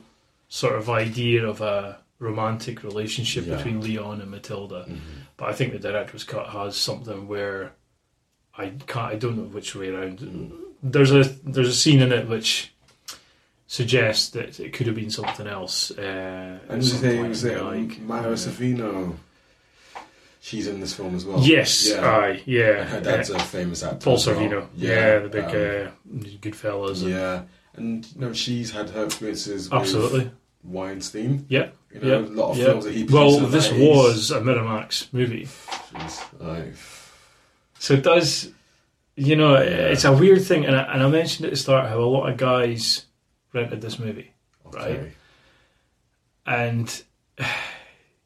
sort of idea of a romantic relationship Yeah. between Leon and Matilda, Mhm. but I think the director's cut has something where I can't, I don't know which way around. Mm. There's a there's a scene in it which suggests that it could have been something else. Uh, And was something was it like- Mira Sorvino? She's in this film as well. Yes, Yeah. aye, yeah. And her dad's a famous actor. Paul as well. Sorvino, yeah, the big um, uh, Goodfellas. and- yeah, and you know she's had her experiences. absolutely. with Weinstein. Yeah, You know, yeah, a lot of yeah. films that he produced. Well, this 90s. was a Miramax movie, Jeez, so it does. You know, Yeah. it's a weird thing, and I, and I mentioned at the start how a lot of guys rented this movie, okay. Right. and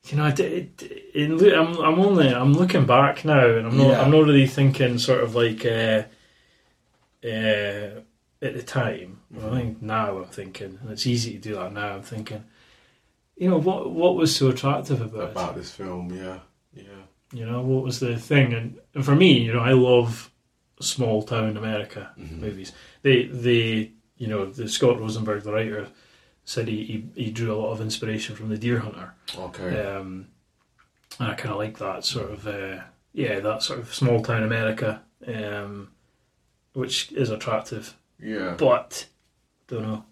you know, I did, in, loo- I'm I'm only I'm looking back now, and I'm not Yeah. I'm not really thinking sort of like uh, uh, at the time. Well, I think now I'm thinking, and it's easy to do that now. I'm thinking, you know, what what was so attractive about, it? About this film, yeah, yeah, You know, what was the thing? And, and for me, you know, I love small town America Mhm. movies. They, they, you know, the Scott Rosenberg, the writer, said he, he, he drew a lot of inspiration from the Deer Hunter. okay, Um, and I kind of like that sort of, uh, yeah, that sort of small town America, um, which is attractive. yeah. But, don't know.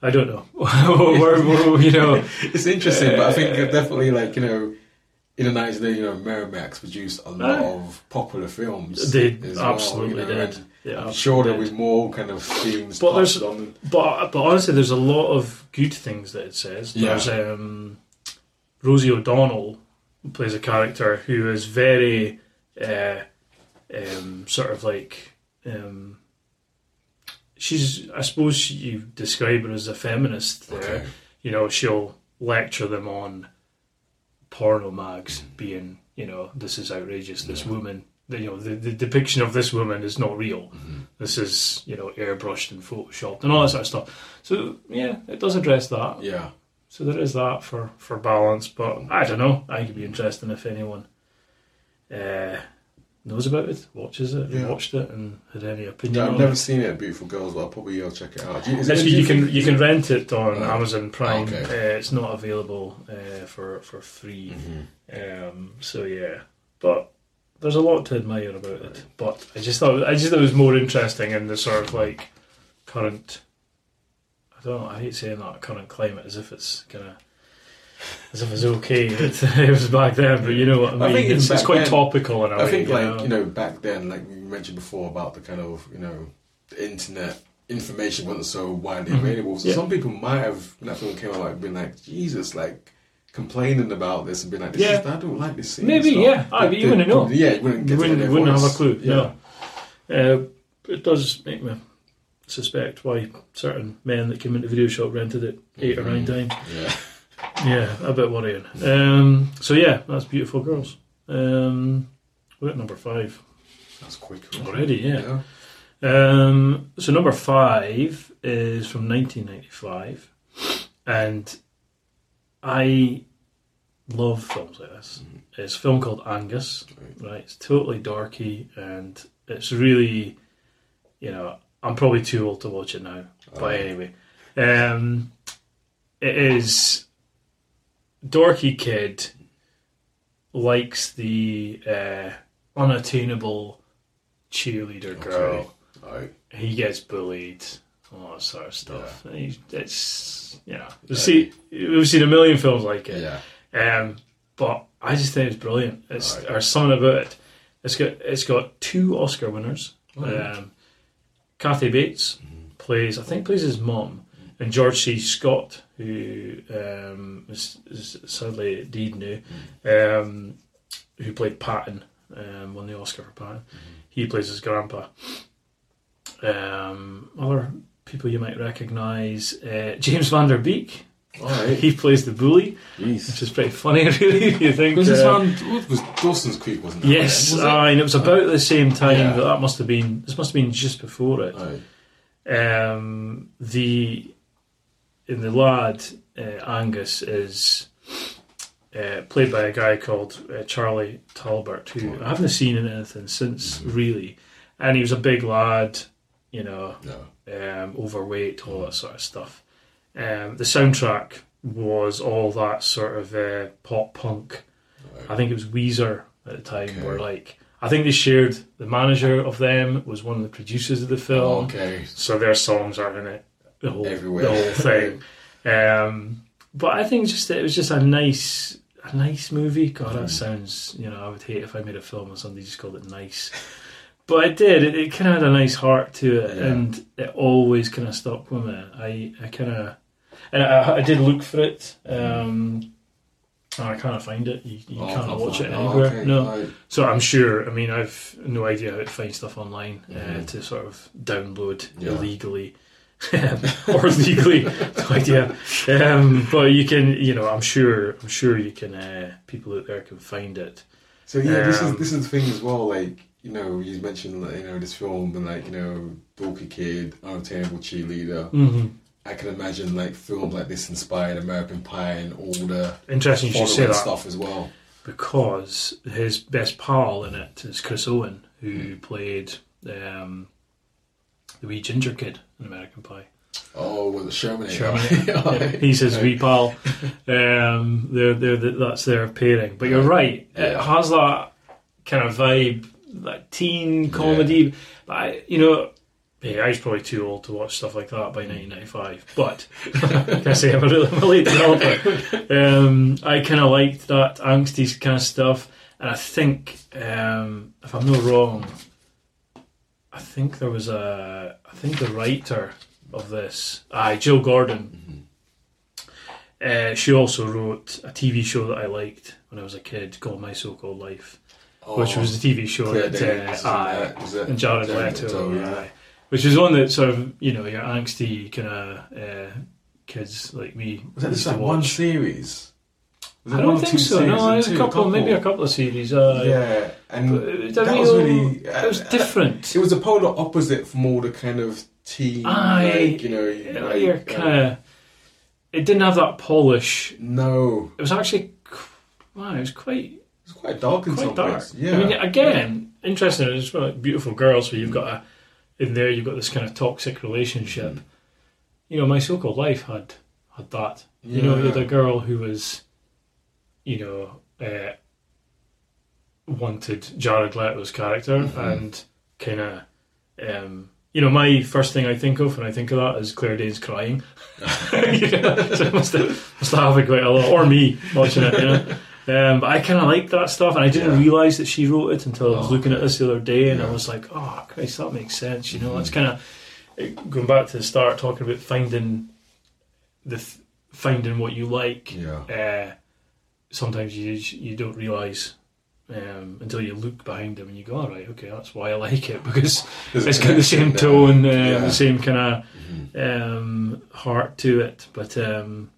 I don't know. We're- we're- you know, It's interesting, but I think Uh, definitely like you know. In the nineties, you know, Miramax produced a lot Uh, of popular films. they as well, absolutely you know, did. and Yeah, I'm sure there'll absolutely be more kind of themes But there's- on. But but honestly, there's a lot of good things that it says. Yeah. There's um, Rosie O'Donnell plays a character who is very uh, um, sort of like um, she's. I suppose you describe her as a feminist. There, Okay. you know, she'll lecture them on porno mags being, you know, this is outrageous. This Yeah. woman, the, you know, the, the depiction of this woman is not real. Mm-hmm. This is, you know, airbrushed and photoshopped and all that sort of stuff. So yeah, it does address that. Yeah. So there is that for for balance. But I don't know. I think it'd be interesting if anyone uh, knows about it, watches it, Yeah. watched it, and had any opinion. Yeah, I've never it. seen it, Beautiful Girls, but I'll probably uh, check it out. You, is it- That's do good. You can you can rent it on Oh. Amazon Prime. Okay. Uh, it's not available uh, for for free. Mhm. Um, so yeah, but there's a lot to admire about it. But I just thought I just thought it was more interesting in the sort of like current. I don't know. I hate saying that current climate as if it's of. As if it's okay. It, it was back then, but you know what I mean. I think it's, it's quite then- topical in a I way. I think, you like, know? you know, back then, like we mentioned before about the kind of, you know, the internet information wasn't so widely Mhm. available. So Yeah. some people might have, when that film came out, like, been like, Jesus, like, complaining about this and been like, this Yeah. is, I don't like this scene. Maybe, yeah. I, Ah, but you wouldn't know. Yeah, you wouldn't get wouldn't, wouldn't have a clue. Yeah. No. Uh, it does make me suspect why certain men that came into video shop rented it 8 or nine Mhm. times. Yeah. Yeah, a bit worrying. Um, so yeah, that's beautiful girls. Um, we're at number five That's quick. already. Yeah. Um, so number five is from 1995, and I love films like this. It's a film called Angus. Right. Right, it's totally darky, and it's really, you know, I'm probably too old to watch it now. But Oh. anyway, um, it is dorky kid likes the uh, unattainable cheerleader girl. Right. He gets bullied, all that sort of stuff. And he's- It's you know, we've seen we've seen a million films like it. Yeah. Um, but I just think it's brilliant. It's Right. or something about it. It's got it's got two Oscar winners. Right. Um, Kathy Bates plays I think plays his mom, and George C. Scott, who um, is, is sadly deed now, um, who played Patton, um, won the Oscar for Patton. He plays his grandpa. Um, other people you might recognise: uh, James Van Der Beek. All right. He plays the bully Jeez. which is pretty funny, really. You think. Was this uh, one? Was Dawson's Creek? Wasn't it? Yes, Was it? aye, and it was about the same time. Yeah. But that must have been. This must have been just before it. Aye. Um, the in the lad uh, Angus is uh, played by a guy called uh, Charlie Talbert, who I haven't seen in anything since really, and he was a big lad, you know, No. Um, overweight, all that sort of stuff. Um, the soundtrack was all that sort of uh, pop punk. Right. I think it was Weezer at the time. Okay. Were like, I think they shared the manager of them was one of the producers of the film, okay. so their songs are in it the whole Everywhere. the whole thing. um, but I think just it was just a nice a nice movie. God, Mm. that sounds you know I would hate if I made a film and somebody just called it nice. But it did. It, it kind of had a nice heart to it, Yeah. and it always kind of stuck with me. I, I kind of, and I, I did look for it. Um, and I can't find it. You, you Oh, can't watch it Oh, anywhere. okay. No. Right. So I'm sure. I mean, I've no idea how to find stuff online uh, Mhm. to sort of download Yeah. illegally or legally. no idea. Um, but you can, you know, I'm sure. I'm sure you can. Uh, people out there can find it. So yeah, this is Um, this is the thing as well. Like you know, you mentioned like, you know this film and like you know, dorky kid, unattainable cheerleader. Mm-hmm. I can imagine like films like this inspired American Pie and all the Interesting you should say following that stuff as well. because his best pal in it is Chris Owen, who played um, the wee ginger kid in American Pie. Oh, well, the Sherman. Sherman. Yeah, he's his wee pal. Um, they're, they're, that's their pairing. But you're right. It has that kind of vibe, that teen comedy. But I, you know, yeah, I was probably too old to watch stuff like that by 1995. But can I say I'm a really I'm a late developer? Um, I kind of liked that angsty kind of stuff, and I think if I'm not wrong, I think there was a. I think the writer of this, aye, Jill Gordon. Uh, she also wrote a TV show that I liked when I was a kid called My So Called Life, which was the TV show Oh, that uh, and, uh, was it and Jared Leto, Leto, yeah. which is one that sort of you know your angsty kind of uh, kids like me. Was that just like one series? It I don't think so. No, and there's a two? couple, maybe a couple of series. Uh, Yeah, and it was, that a was real- really. it was uh, different. It was a polar opposite from all the kind of teen, Aye. like, you know, like, you're uh, kind of. It didn't have that polish. no, It was actually, wow, it was quite it's quite dark in quite some dark. ways. Yeah, I mean, again, interesting. It's like beautiful girls. So you've got a in there. You've got this kind of toxic relationship. Mm-hmm. You know, my so-called life had had that. You know, you had a girl who was, you know, uh, wanted Jared Leto's character Mhm. and kind of. Um, you know, my first thing I think of when I think of that is Claire Danes crying. you know, so must have, must have happened quite a lot, or me watching it. You know, um, but I kind of like that stuff, and I didn't Yeah. realise that she wrote it until I was Oh, looking at this the other day, and I was like, "Oh, Christ, that makes sense." You know, Mhm. it's kind of going back to the start, talking about finding the th- finding what you like. yeah, Uh, sometimes you you don't realise. Um, until you look behind them and you go, all right, okay, that's why I like it because it's got the same tone, uh. Yeah. the same kind of Mhm. um, heart to it. But um,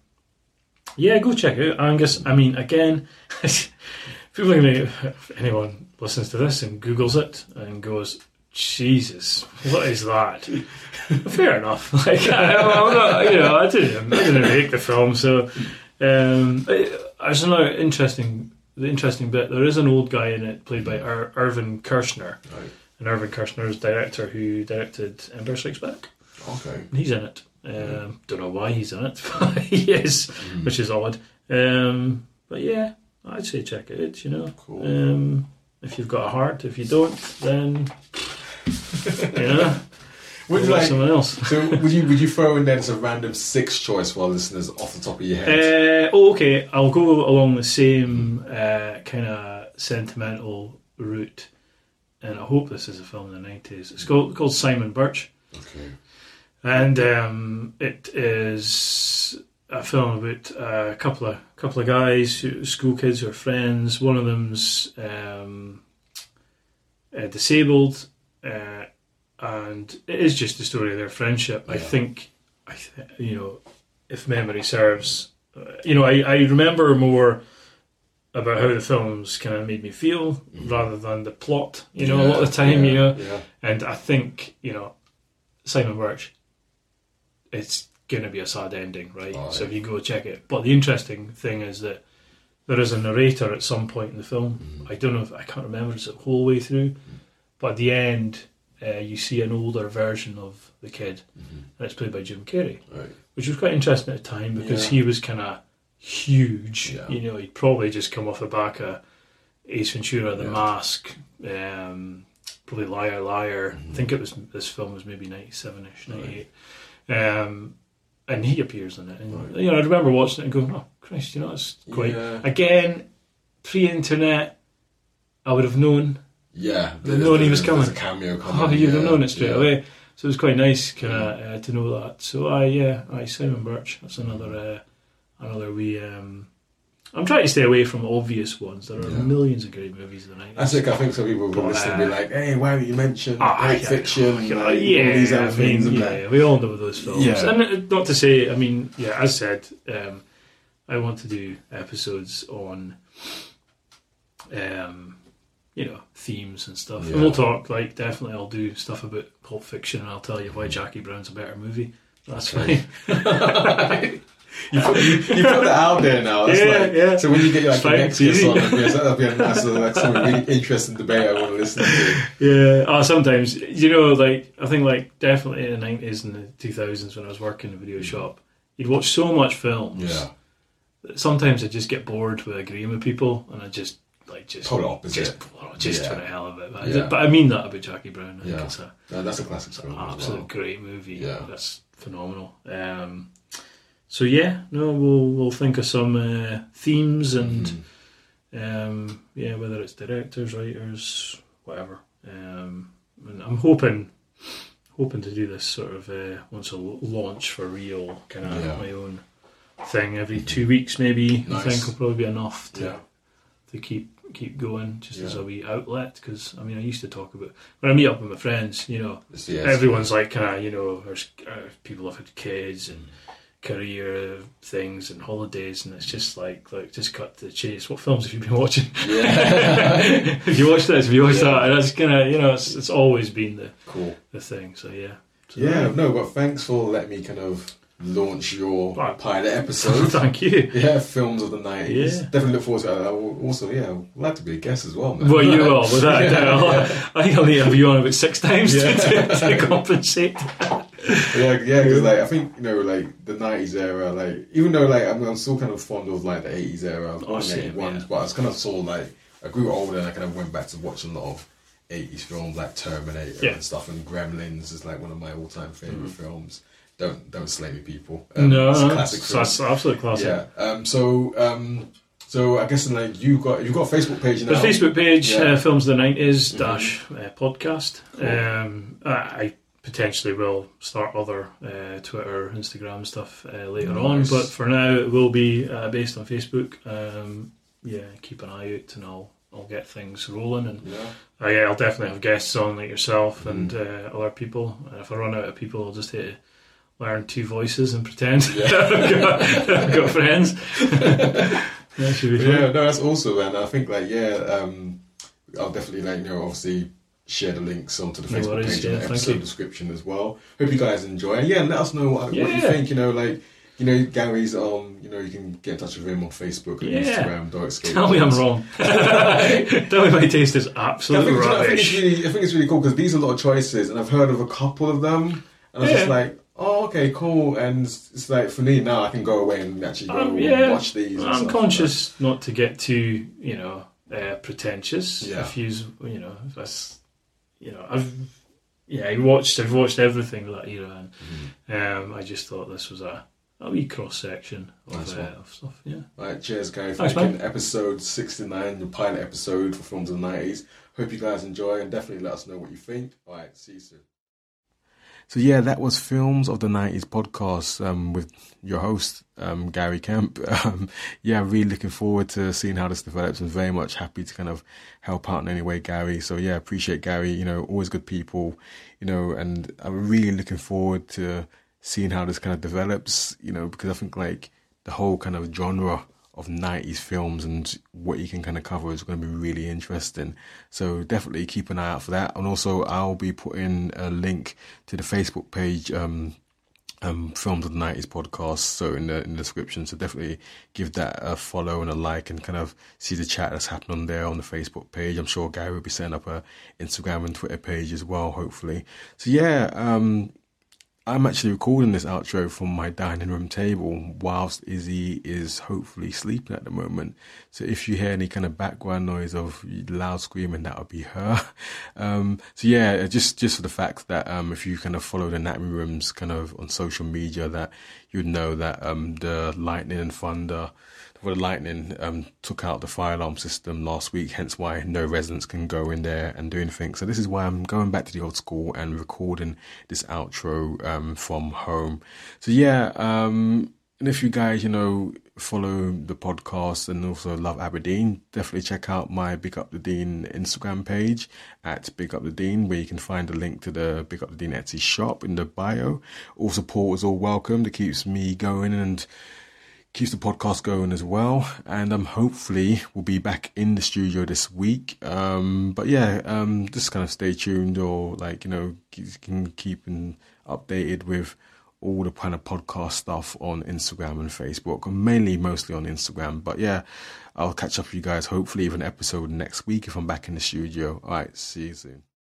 yeah, go check it out Angus. I mean, again, people are going to, if anyone listens to this and Googles it and goes, Jesus, what is that? Fair enough. Like, I, I'm not, you know, I didn't, I didn't make the film, so um, there's another interesting, the interesting bit. There is an old guy in it played by Ir- Irvin Kershner, Right. and Irvin Kershner is director who directed Empire Strikes Back. Okay. He's in it. Um, don't know why he's in it, but he is, Mm. which is odd. Um, but yeah, I'd say check it out. You know, Cool. um, if you've got a heart. If you don't, then you know, Would you like? someone else. So would you would you throw in then as a random six choice while listeners off the top of your head? Uh, oh, okay. I'll go along the same uh, kind of sentimental route, and I hope this is a film in the nineties. It's called called Simon Birch. okay. And um, it is a film about a couple of couple of guys, who, school kids who are friends. One of them's um, uh, disabled, uh, and it is just the story of their friendship. I think, I th- you know, if memory serves, uh, you know, I, I remember more about how the films kind of made me feel Mhm. rather than the plot. You know, a lot of the time, yeah, you know, Yeah. and I think, you know, Simon Birch, it's going to be a sad ending, right? Oh, so yeah. if you go check it. But the interesting thing is that there is a narrator at some point in the film. Mhm. I don't know if I can't remember it's the whole way through, but at the end, uh, you see an older version of the kid, Mhm. and it's played by Jim Carrey, Right. which was quite interesting at the time because Yeah. he was kind of huge. Yeah. You know, he'd probably just come off the back of Ace Ventura, The. Mask, um, probably Liar Liar. Mhm. I think it was this film was maybe ninety seven ish, ninety eight. Um, and he appears in it, and Right. you know, I remember watching it and going, "Oh Christ, you know, it's quite." Yeah. Again, pre-internet, I would have known. Yeah. Have known he was There's coming. a cameo coming. Oh, you'd have known it straight yeah. away. So it was quite nice, kind of, uh, to know that. So, I yeah, I Simon Birch. That's another, uh, another wee. Um, I'm trying to stay away from obvious ones. There are Yeah. millions of great movies in the nineties. I think I think some people will listen and be uh, like, "Hey, why haven't you mentioned Ah, Pulp Fiction? yeah, like, yeah, all these other I things." mean, yeah, we all know those films. Yeah. And uh, not to say, I mean, yeah, as said, um, I want to do episodes on, um, you know, themes and stuff. Yeah. And we'll talk, like, definitely I'll do stuff about Pulp Fiction and I'll tell you why Jackie Brown's a better movie. That's Okay. fine. You put, you, you put that out there now. That's Yeah, like, yeah. So when you get like your next guest on, that'll be, a nice, like, some really interesting debate I want to listen to. Yeah, oh, sometimes you know, like I think, like definitely in the nineties and the two thousands when I was working in a video shop, you'd watch so much films. Yeah, that Sometimes I just get bored with agreeing with people, and I just like just Total opposite. just oh, just Yeah. for the hell of it. But, I, Yeah. but I mean that about Jackie Brown. I think Yeah. it's, a, no, that's a classic it's an absolute well. great movie. Yeah. that's phenomenal. Um, so yeah, no, we'll we'll think of some uh, themes and Mhm. um, yeah, whether it's directors, writers, whatever. Um, and I'm hoping hoping to do this sort of uh, once a launch for real, kind of Yeah. my own thing every two weeks, maybe. I think will probably be enough to Yeah, to keep keep going, just as a wee outlet. Because I mean, I used to talk about when I meet up with my friends, you know, yeah, it's- everyone's like kind of you know, there's uh, people have had kids and career things and holidays, and it's just like like just cut to the chase. What films have you been watching? Yeah. if you watch this, if you watch Yeah. that, that's kind of you know it's, it's always been the cool. the thing. So yeah, so, Yeah, no, but thanks for letting me kind of launch your Wow. pilot episode. Thank you. yeah, films of the 90s. Yeah. Definitely look forward to that. I also, yeah, I'd like to be a guest as well. Man. Well, you will, without a Yeah, doubt. yeah. I think I'll need to have you on about six times Yeah. to, to, to compensate. Yeah, yeah, because like I think you know, like the '90s era, like even though like I'm, I'm still kind of fond of like the '80s era, Oh, like same, ones, yeah. but I was kind of saw like I grew older and I kind of went back to watching a lot of '80s films like Terminator Yeah. Mm. and stuff, and Gremlins is like one of my all-time favorite films. Don't don't slay me, people. no, it's a classic it's, film. that's absolute classic. Yeah. Um. So um. So I guess like you got you got a Facebook page now. The Facebook page, Yeah. uh, Films of the 90s Mhm. dash uh, podcast. Cool. Um, I, I potentially will start other uh, Twitter, Instagram stuff uh, later on, but for now it will be uh, based on Facebook. Um, yeah, keep an eye out and I'll, I'll get things rolling. And Yeah. uh, yeah, I'll definitely have guests on like yourself and Mm-hmm. uh, other people. And if I run out of people, I'll just hit learn two voices and pretend Yeah. I've, got, I've got friends. that should be fun. Yeah, no, that's awesome, and I think like yeah, um, I'll definitely like you know obviously share the links onto the No Facebook worries, page in yeah, the episode you. description as well. Hope you guys enjoy, and yeah, let us know what, what you think. You know, like you know Gary's um, you know you can get in touch with him on Facebook and Yeah. Instagram. Don't escape. Tell me I'm wrong. Tell me my taste is I absolutely think, I think it's rubbish. really, I think it's really cool because these are a lot of choices, and I've heard of a couple of them, and I was just like, oh, okay, cool. And it's like for me now, I can go away and actually go Um, and watch these. I'm conscious not to get too, you know, uh, pretentious. Yeah. If you, you know, if that's, you know, I've, yeah, I watched, I've watched everything of that era, Mm-hmm. and um, I just thought this was a, a wee cross section of, Nice uh, one. of stuff. Yeah. Right, cheers, guys. Thanks, for episode 69, the pilot episode for Films of the 90s. Hope you guys enjoy and definitely let us know what you think. All right, see you soon. So, yeah, that was Films of the 90s podcast um, with your host, um, Gary Kemp. Um, yeah, really looking forward to seeing how this develops and very much happy to kind of help out in any way, Gary. So, yeah, appreciate Gary. You know, always good people, you know, and I'm really looking forward to seeing how this kind of develops, you know, because I think like the whole kind of genre of 90s films and what you can kind of cover is going to be really interesting. So definitely keep an eye out for that. And also, I'll be putting a link to the Facebook page. Um, um, films of the 90s podcast so in the in the description so definitely give that a follow and a like and kind of see the chat that's happening there on the facebook page i'm sure gary will be setting up a instagram and twitter page as well hopefully so yeah um I'm actually recording this outro from my dining room table whilst Izzy is hopefully sleeping at the moment. So if you hear any kind of background noise of loud screaming, that would be her. Um, so yeah, just just for the fact that um, if you kind of follow the anatomy rooms kind of on social media, that you'd know that um, the lightning and thunder. The lightning um, took out the fire alarm system last week, hence why no residents can go in there and do anything. So this is why I'm going back to the old school and recording this outro um, from home. So yeah, um, and if you guys, you know, follow the podcast and also love Aberdeen, definitely check out my Big Up the Dean Instagram page at Big Up the Dean, where you can find a link to the Big Up the Dean Etsy shop in the bio. All support is all welcome. That keeps me going and keeps the podcast going as well. And um, hopefully we'll be back in the studio this week. Um, but yeah, um, just kind of stay tuned or like you know can keep and updated with all the kind of podcast stuff on Instagram and Facebook, mainly mostly on Instagram. But yeah, I'll catch up with you guys hopefully with an episode next week if I'm back in the studio. All right, see you soon.